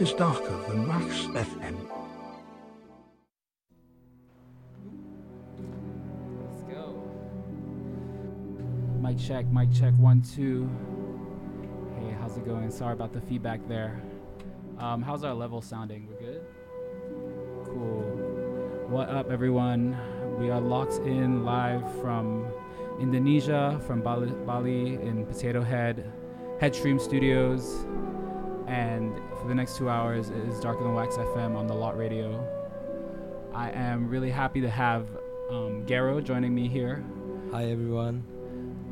Is darker than Wax FM. Let's go. Mic check, mic check, one, two. Hey, how's it going? Sorry about the feedback there. Um, how's our level sounding? We're good? Cool. What up, everyone? We are locked in live from Indonesia, from Bali, Bali in Potato Head, Headstream Studios. And for the next two hours it is Darker Than Wax FM on the Lot Radio. I am really happy to have um, Garo joining me here, Hi everyone.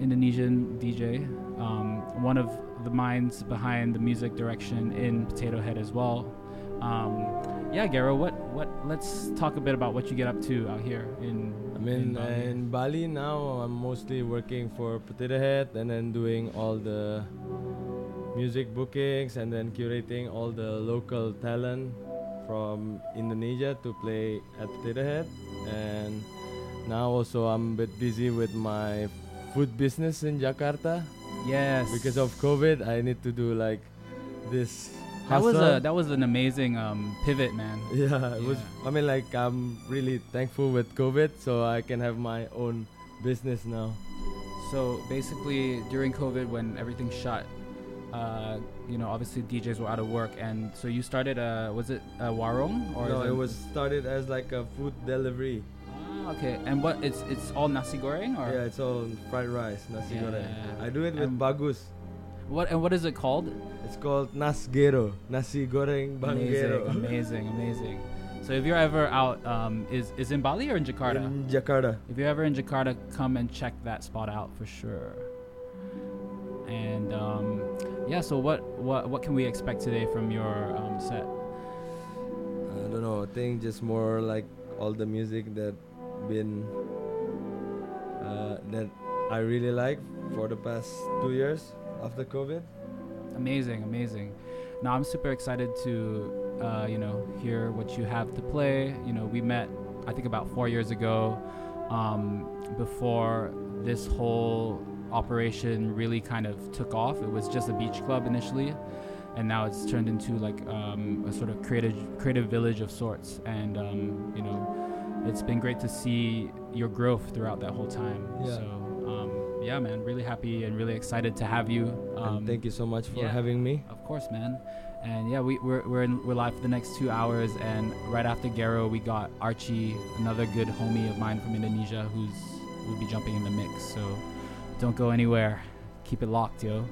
Indonesian DJ, um, one of the minds behind the music direction in Potato Head as well. Um, yeah, Garo, what what? Let's talk a bit about what you get up to out here in. I'm in, Bali. in Bali now. I'm mostly working for Potato Head and then doing all the music bookings and then curating all the local talent from Indonesia to play at Potato Head. And now also I'm a bit busy with my food business in Jakarta. yes, Because of COVID, I need to do like this. that was a that was an amazing um, pivot, man. Yeah, it was. I mean, like I'm really thankful with COVID, so I can have my own business now. So basically, during COVID, when everything shut, uh, you know, obviously DJs were out of work, and so you started. Uh, was it a warung or? no, is it was started as like a food delivery. Ah, okay, and what? It's it's all nasi goreng or? Yeah, it's all fried rice, nasi Yeah. goreng. I do it with Um, bagus. What and what is it called? It's called nasgero, nasi goreng bangero. Amazing, amazing, amazing. So if you're ever out, um, is is in Bali or in Jakarta? In Jakarta. if you're ever in Jakarta, come and check that spot out for sure. And um, yeah, so what what what can we expect today from your um, set? I don't know. I think just more like all the music that been uh, that I really like for the past two years after COVID. Amazing, amazing. Now I'm super excited to, uh, you know, hear what you have to play. You know, we met, I think, about four years ago, um, before this whole operation really kind of took off. It was just a beach club initially, and now it's turned into like um, a sort of creative creative village of sorts. And um, you know, it's been great to see your growth throughout that whole time. Yeah. So. Um, yeah, man, really happy and really excited to have you. Um, and thank you so much for yeah. having me. of course, man. And yeah, we, we're we're, in, we're live for the next two hours, and right after Garo, we got Archie, another good homie of mine from Indonesia, who's will be jumping in the mix. So don't go anywhere. Keep it locked, yo.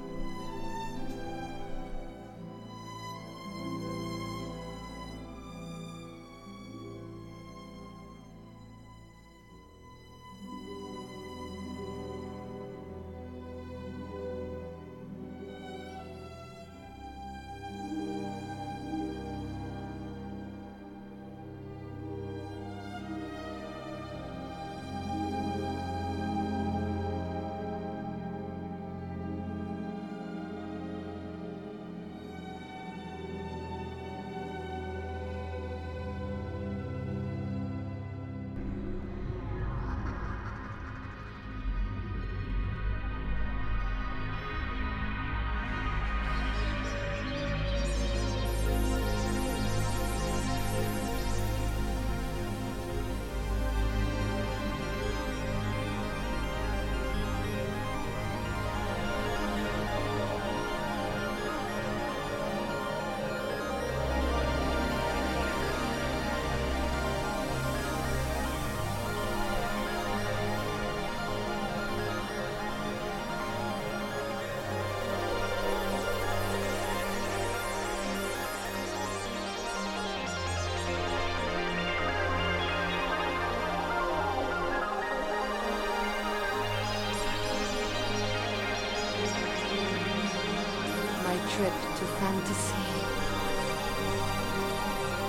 To fantasy.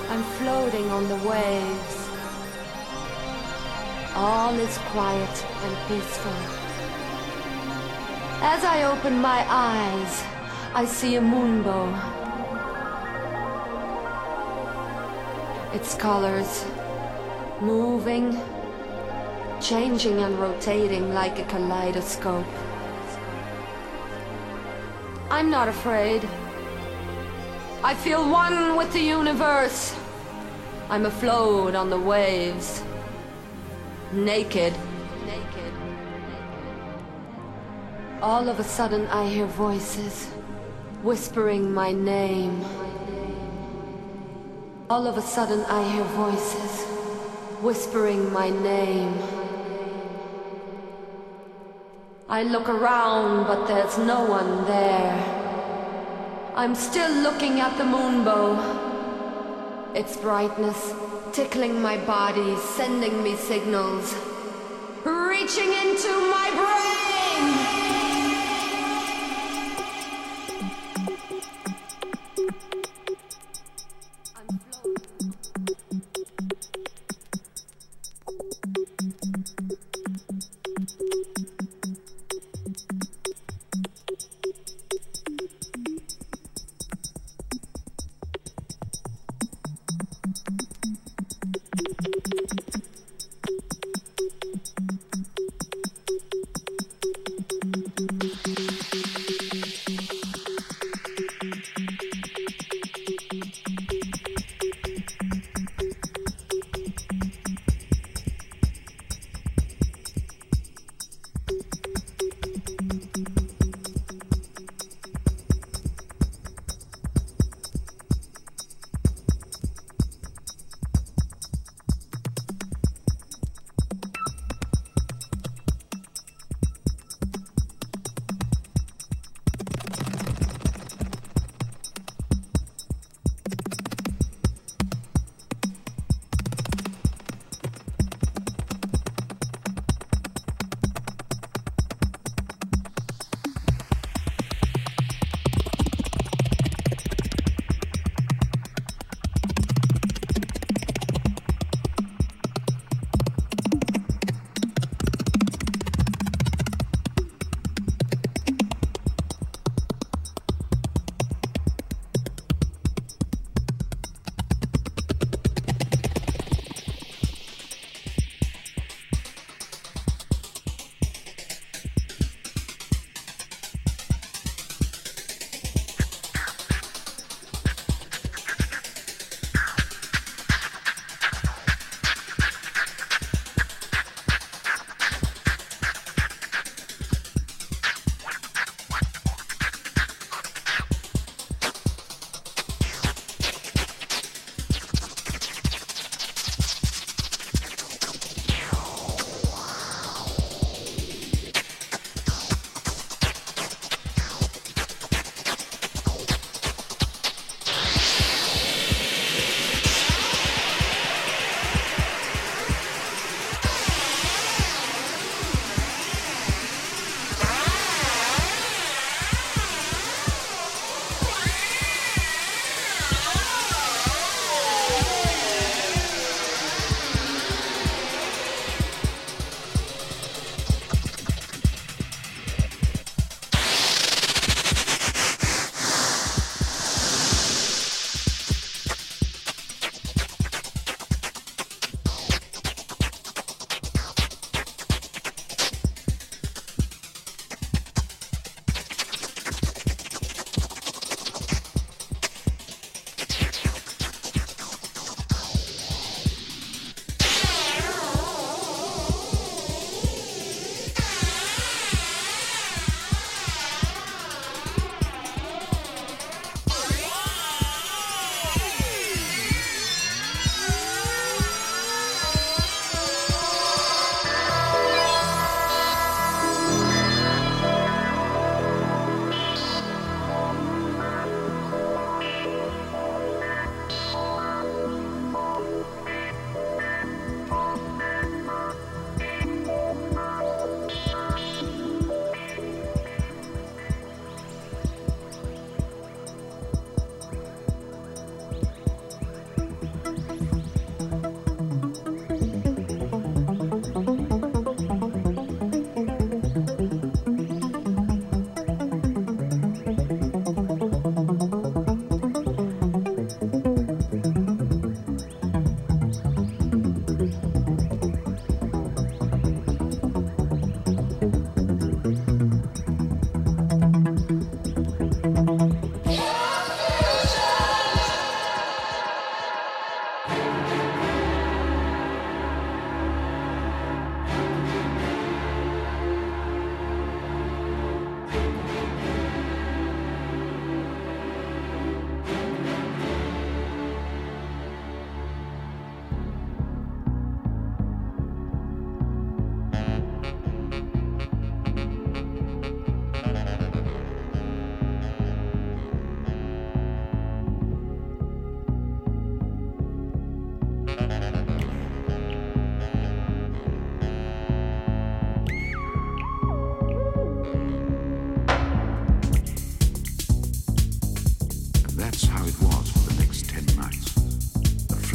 I'm floating on the waves. All is quiet and peaceful. As I open my eyes, I see a moonbow. Its colors moving, changing and rotating like a kaleidoscope. I'm not afraid. I feel one with the universe. I'm afloat on the waves. Naked. Naked. All of a sudden I hear voices whispering my name. All of a sudden I hear voices whispering my name. I look around, but there's no one there. I'm still looking at the moonbow. Its brightness tickling my body, sending me signals, reaching into my brain.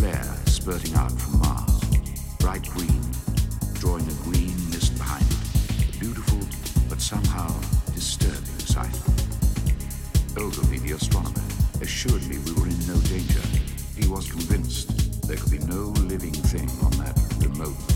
flare spurting out from Mars, bright green, drawing a green mist behind it. A beautiful, but somehow disturbing sight. Ogilvy, the astronomer, assured me we were in no danger. He was convinced there could be no living thing on that remote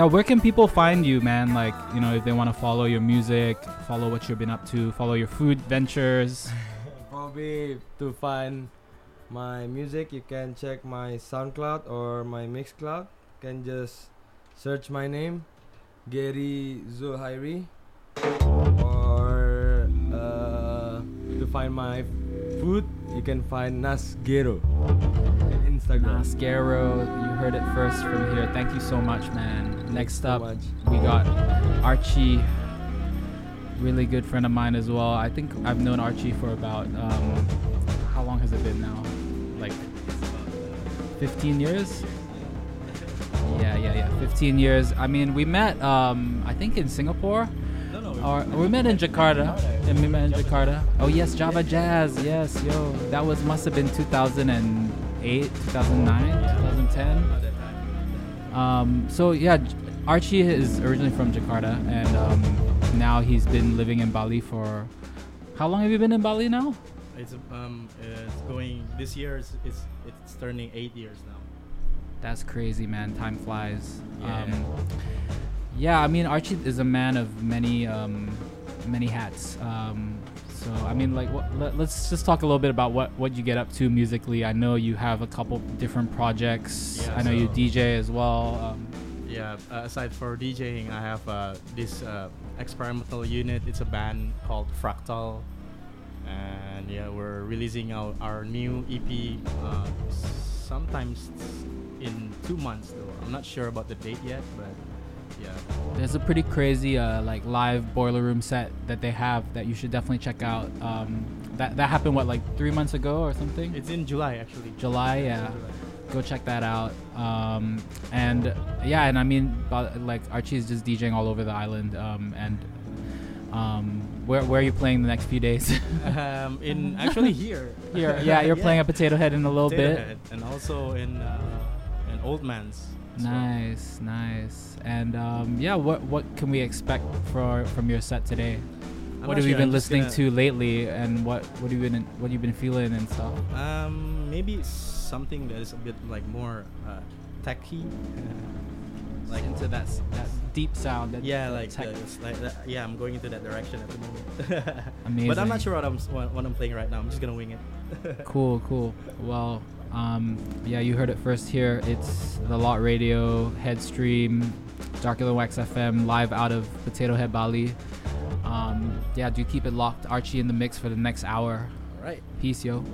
yeah, where can people find you, man? Like, you know, if they want to follow your music, follow what you've been up to, follow your food ventures. Probably to find my music, you can check my SoundCloud or my Mixcloud. Can just search my name, Gary Zuhairi, or uh, to find my food, you can find Nasgero on Instagram. Nascaro, you heard it first from here. Thank you so much, man. Next up, much. we got Archie, really good friend of mine as well. I think I've known Archie for about um, how long has it been now? Like 15 years? Yeah, yeah, yeah. 15 years. I mean, we met um, I think in Singapore. No, no. Or we met in Jakarta. And we met in Jakarta. Oh yes, Java Jazz. Yes, yo. That was must have been 2008, 2009, 2010. Um, so yeah, Archie is originally from Jakarta, and um, now he's been living in Bali for. How long have you been in Bali now? It's um it's going this year. It's it's, it's turning eight years now. That's crazy, man. Time flies. Yeah. Um, yeah, I mean Archie is a man of many um, many hats. Um, so I mean, like, what, let, let's just talk a little bit about what what you get up to musically. I know you have a couple different projects. Yeah, I know you DJ as well. Um, Yeah. Uh, aside for DJing, I have uh, this uh, experimental unit. It's a band called Fractal, and yeah, we're releasing our, our new EP uh, sometimes in two months. Though I'm not sure about the date yet, but yeah. There's a pretty crazy uh, like live boiler room set that they have that you should definitely check out. Um, that that happened what like three months ago or something. It's in July actually. July, yeah. Go check that out. Um, and yeah, and I mean, uh, like Archie is just DJing all over the island. Um, and um, where where are you playing the next few days? um, in actually here. Here, yeah, you're playing at Potato Head in a little Potato bit. Head, and also in uh, in Old Man's. Well. Nice, nice. And um, yeah, what what can we expect for from your set today? I'm what have you sure, been I'm listening gonna- to lately, and what what have you been what you've been feeling and stuff? Um, maybe something that is a bit like more uh, techy. Like into that that deep sound. That yeah, like, the, like that, yeah, I'm going into that direction at the moment. Amazing. But I'm not sure what I'm what, what I'm playing right now. I'm just gonna wing it. cool, cool. Well, um, yeah, you heard it first here. It's the Lot Radio, Headstream, Darker Than Wax FM, live out of Potato Head, Bali. Um, yeah, do keep it locked. Archie in the mix for the next hour. All right. Peace, yo.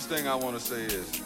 First thing I want to say is.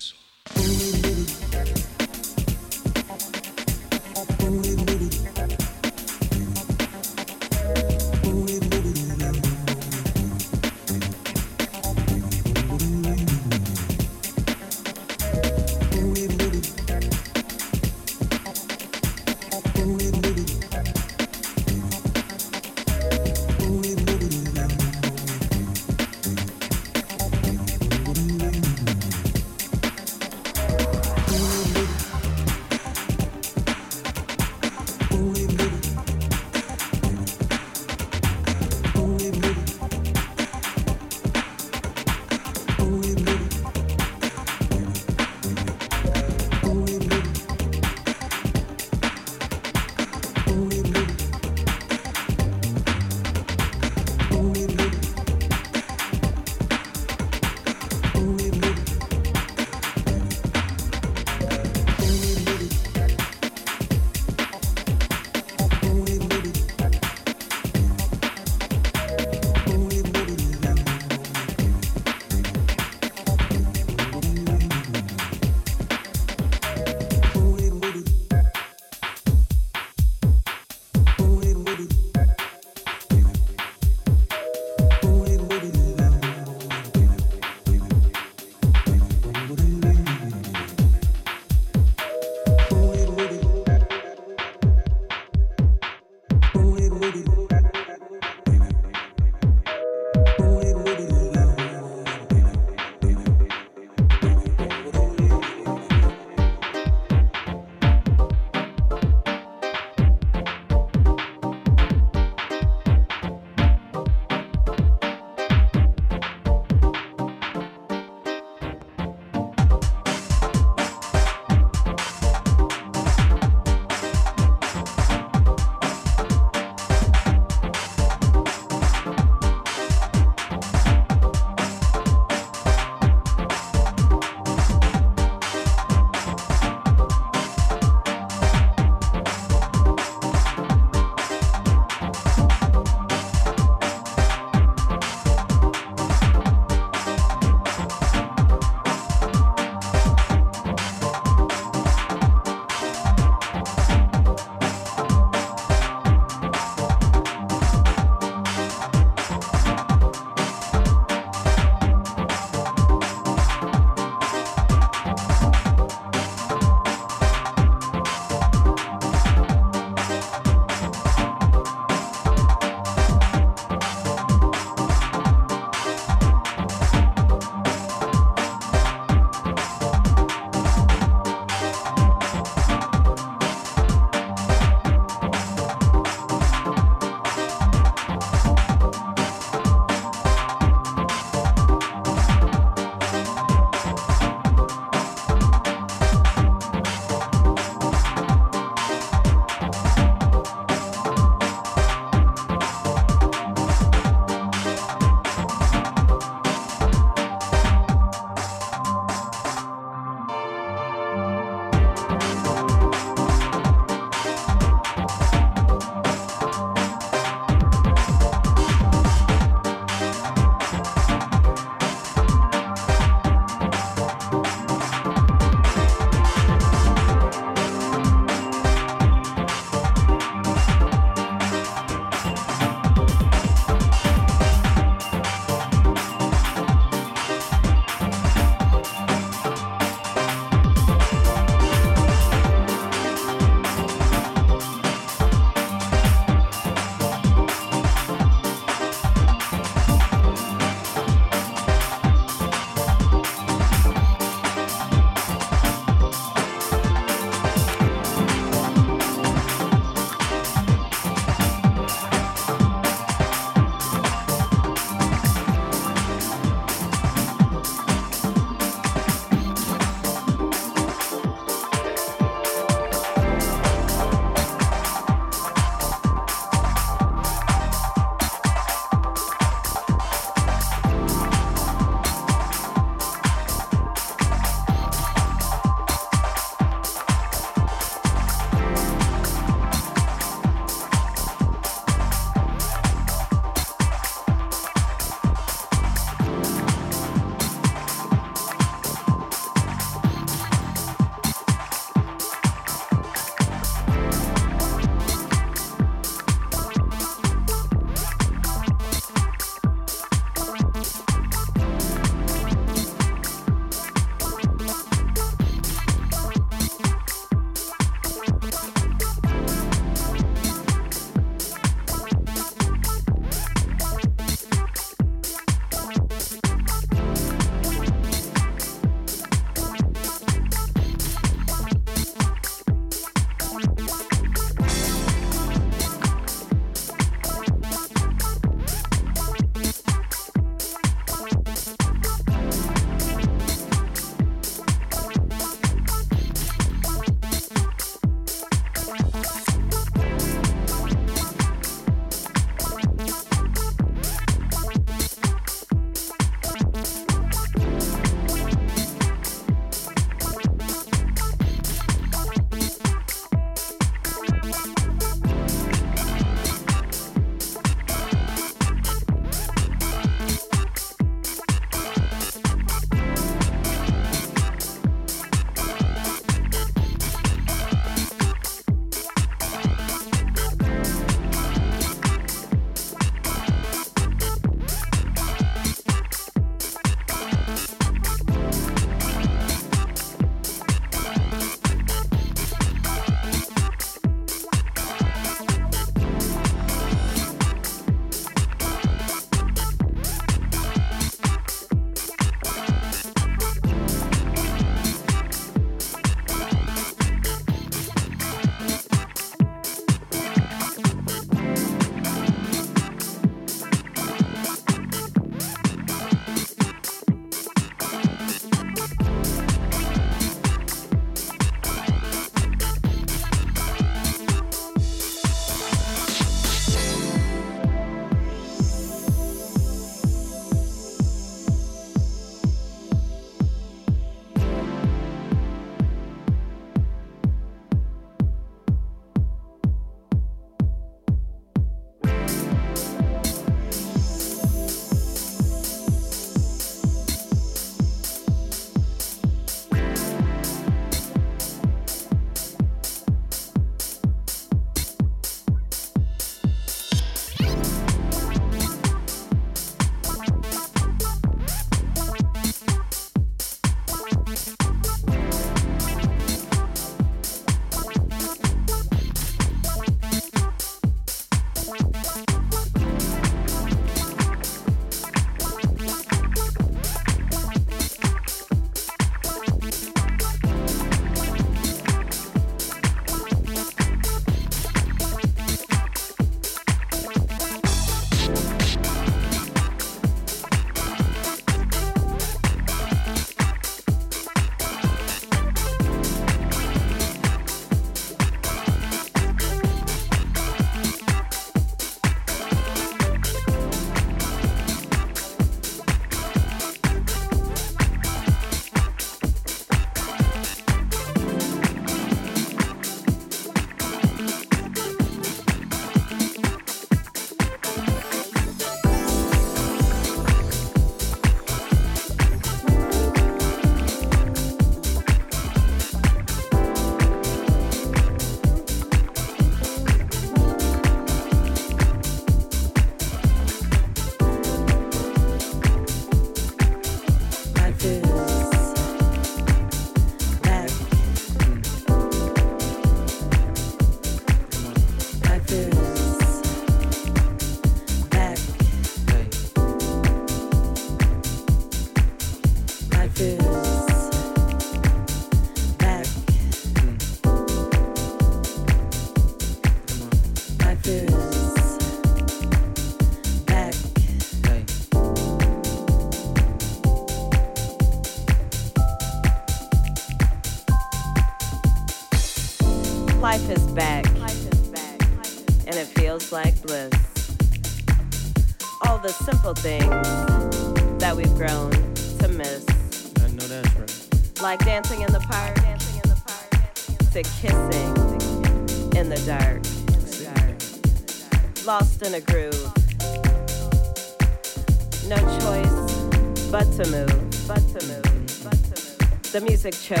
Music chose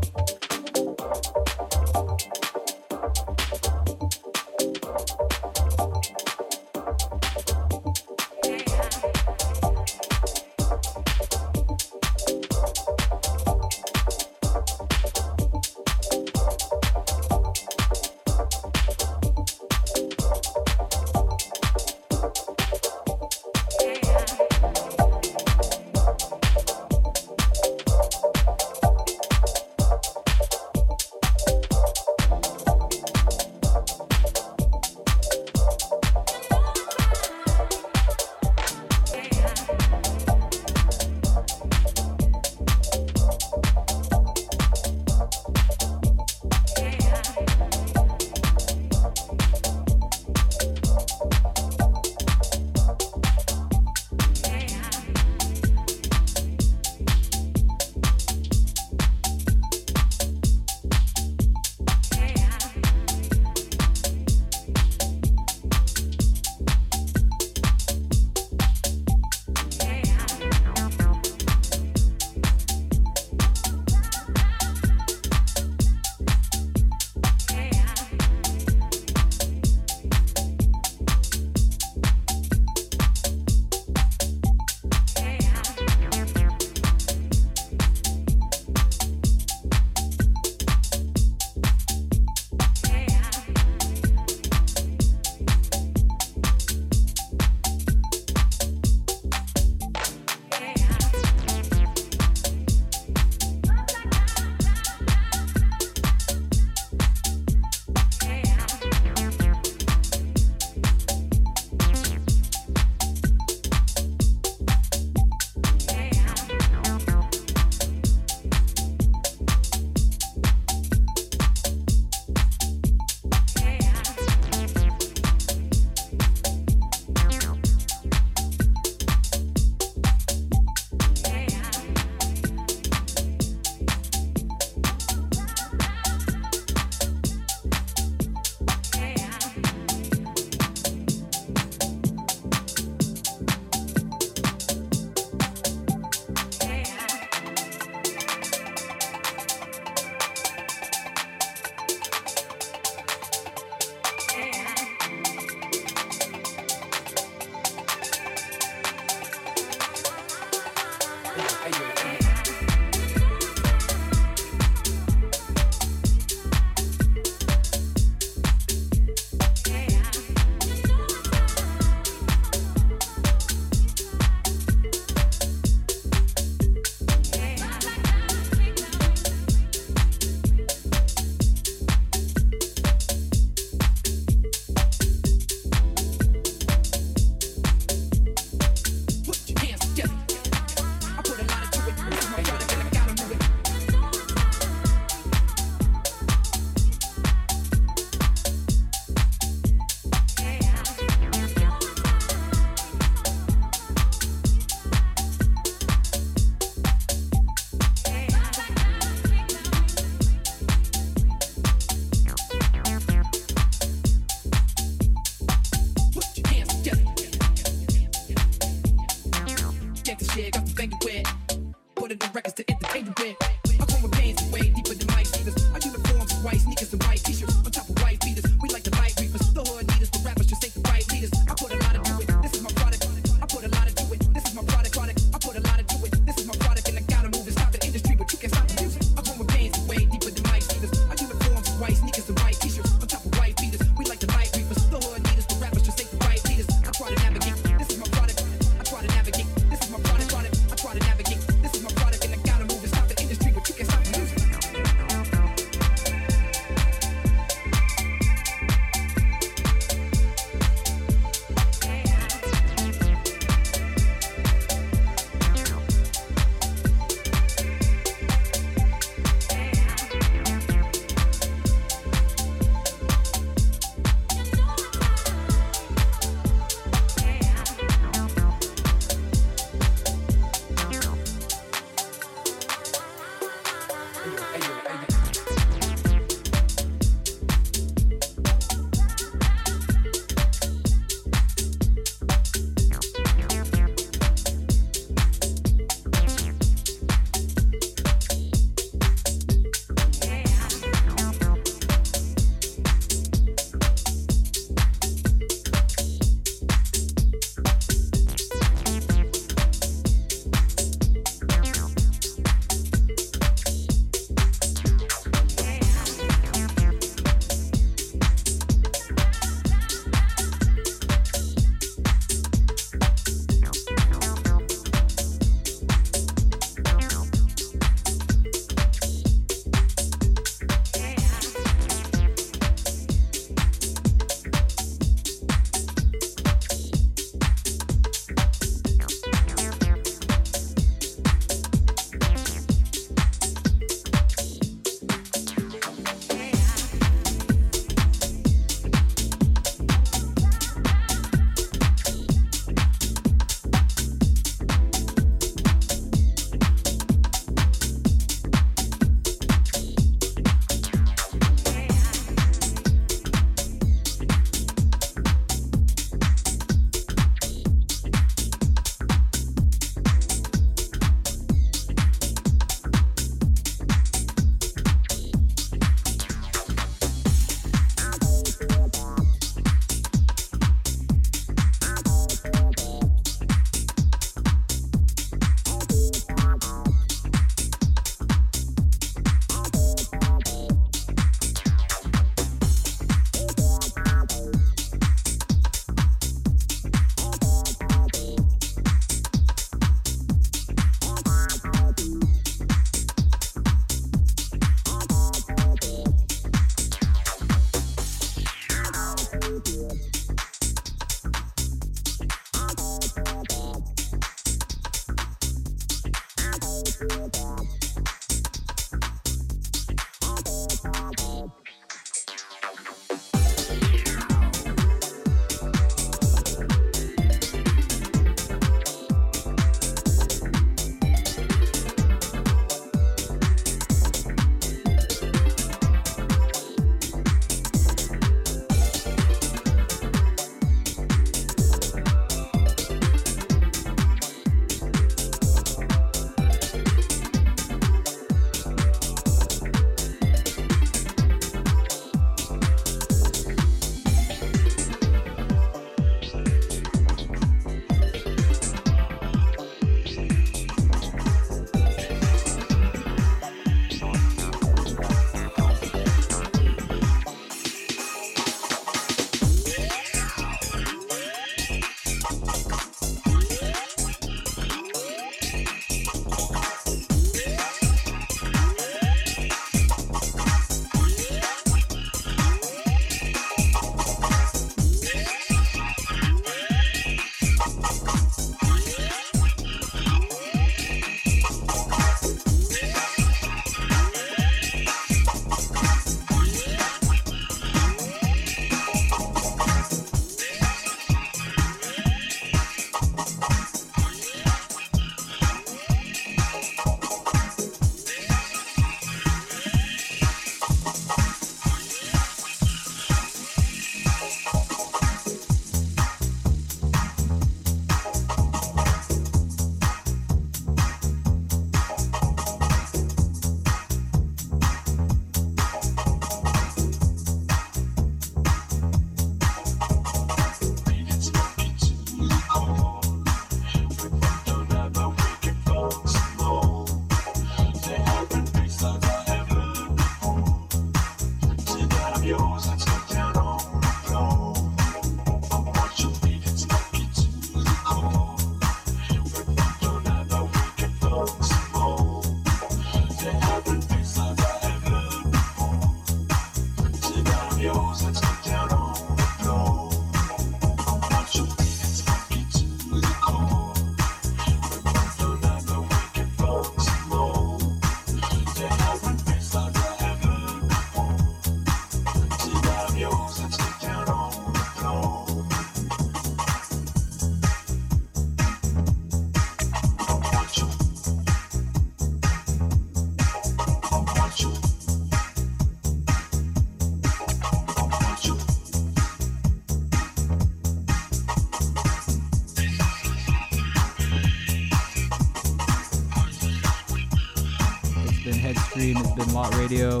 Radio.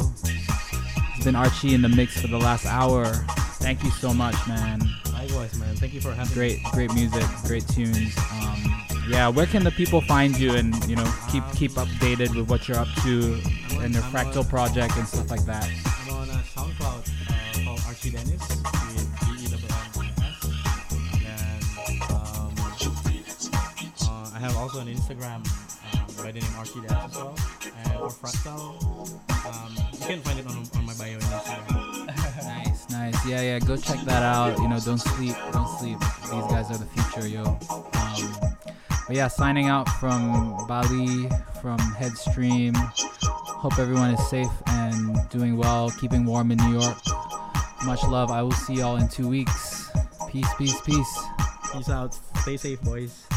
It's been Archie in the mix for the last hour. Thank you so much, man. Likewise, man. Thank you for having Great, me. great music, great tunes. Um, yeah, where can the people find you and you know keep keep updated with what you're up to and your fractal project and stuff like that? Yeah, signing out from Bali, from Headstream. Hope everyone is safe and doing well, keeping warm in New York. Much love. I will see y'all in two weeks. Peace, peace, peace. Peace out. Stay safe, boys.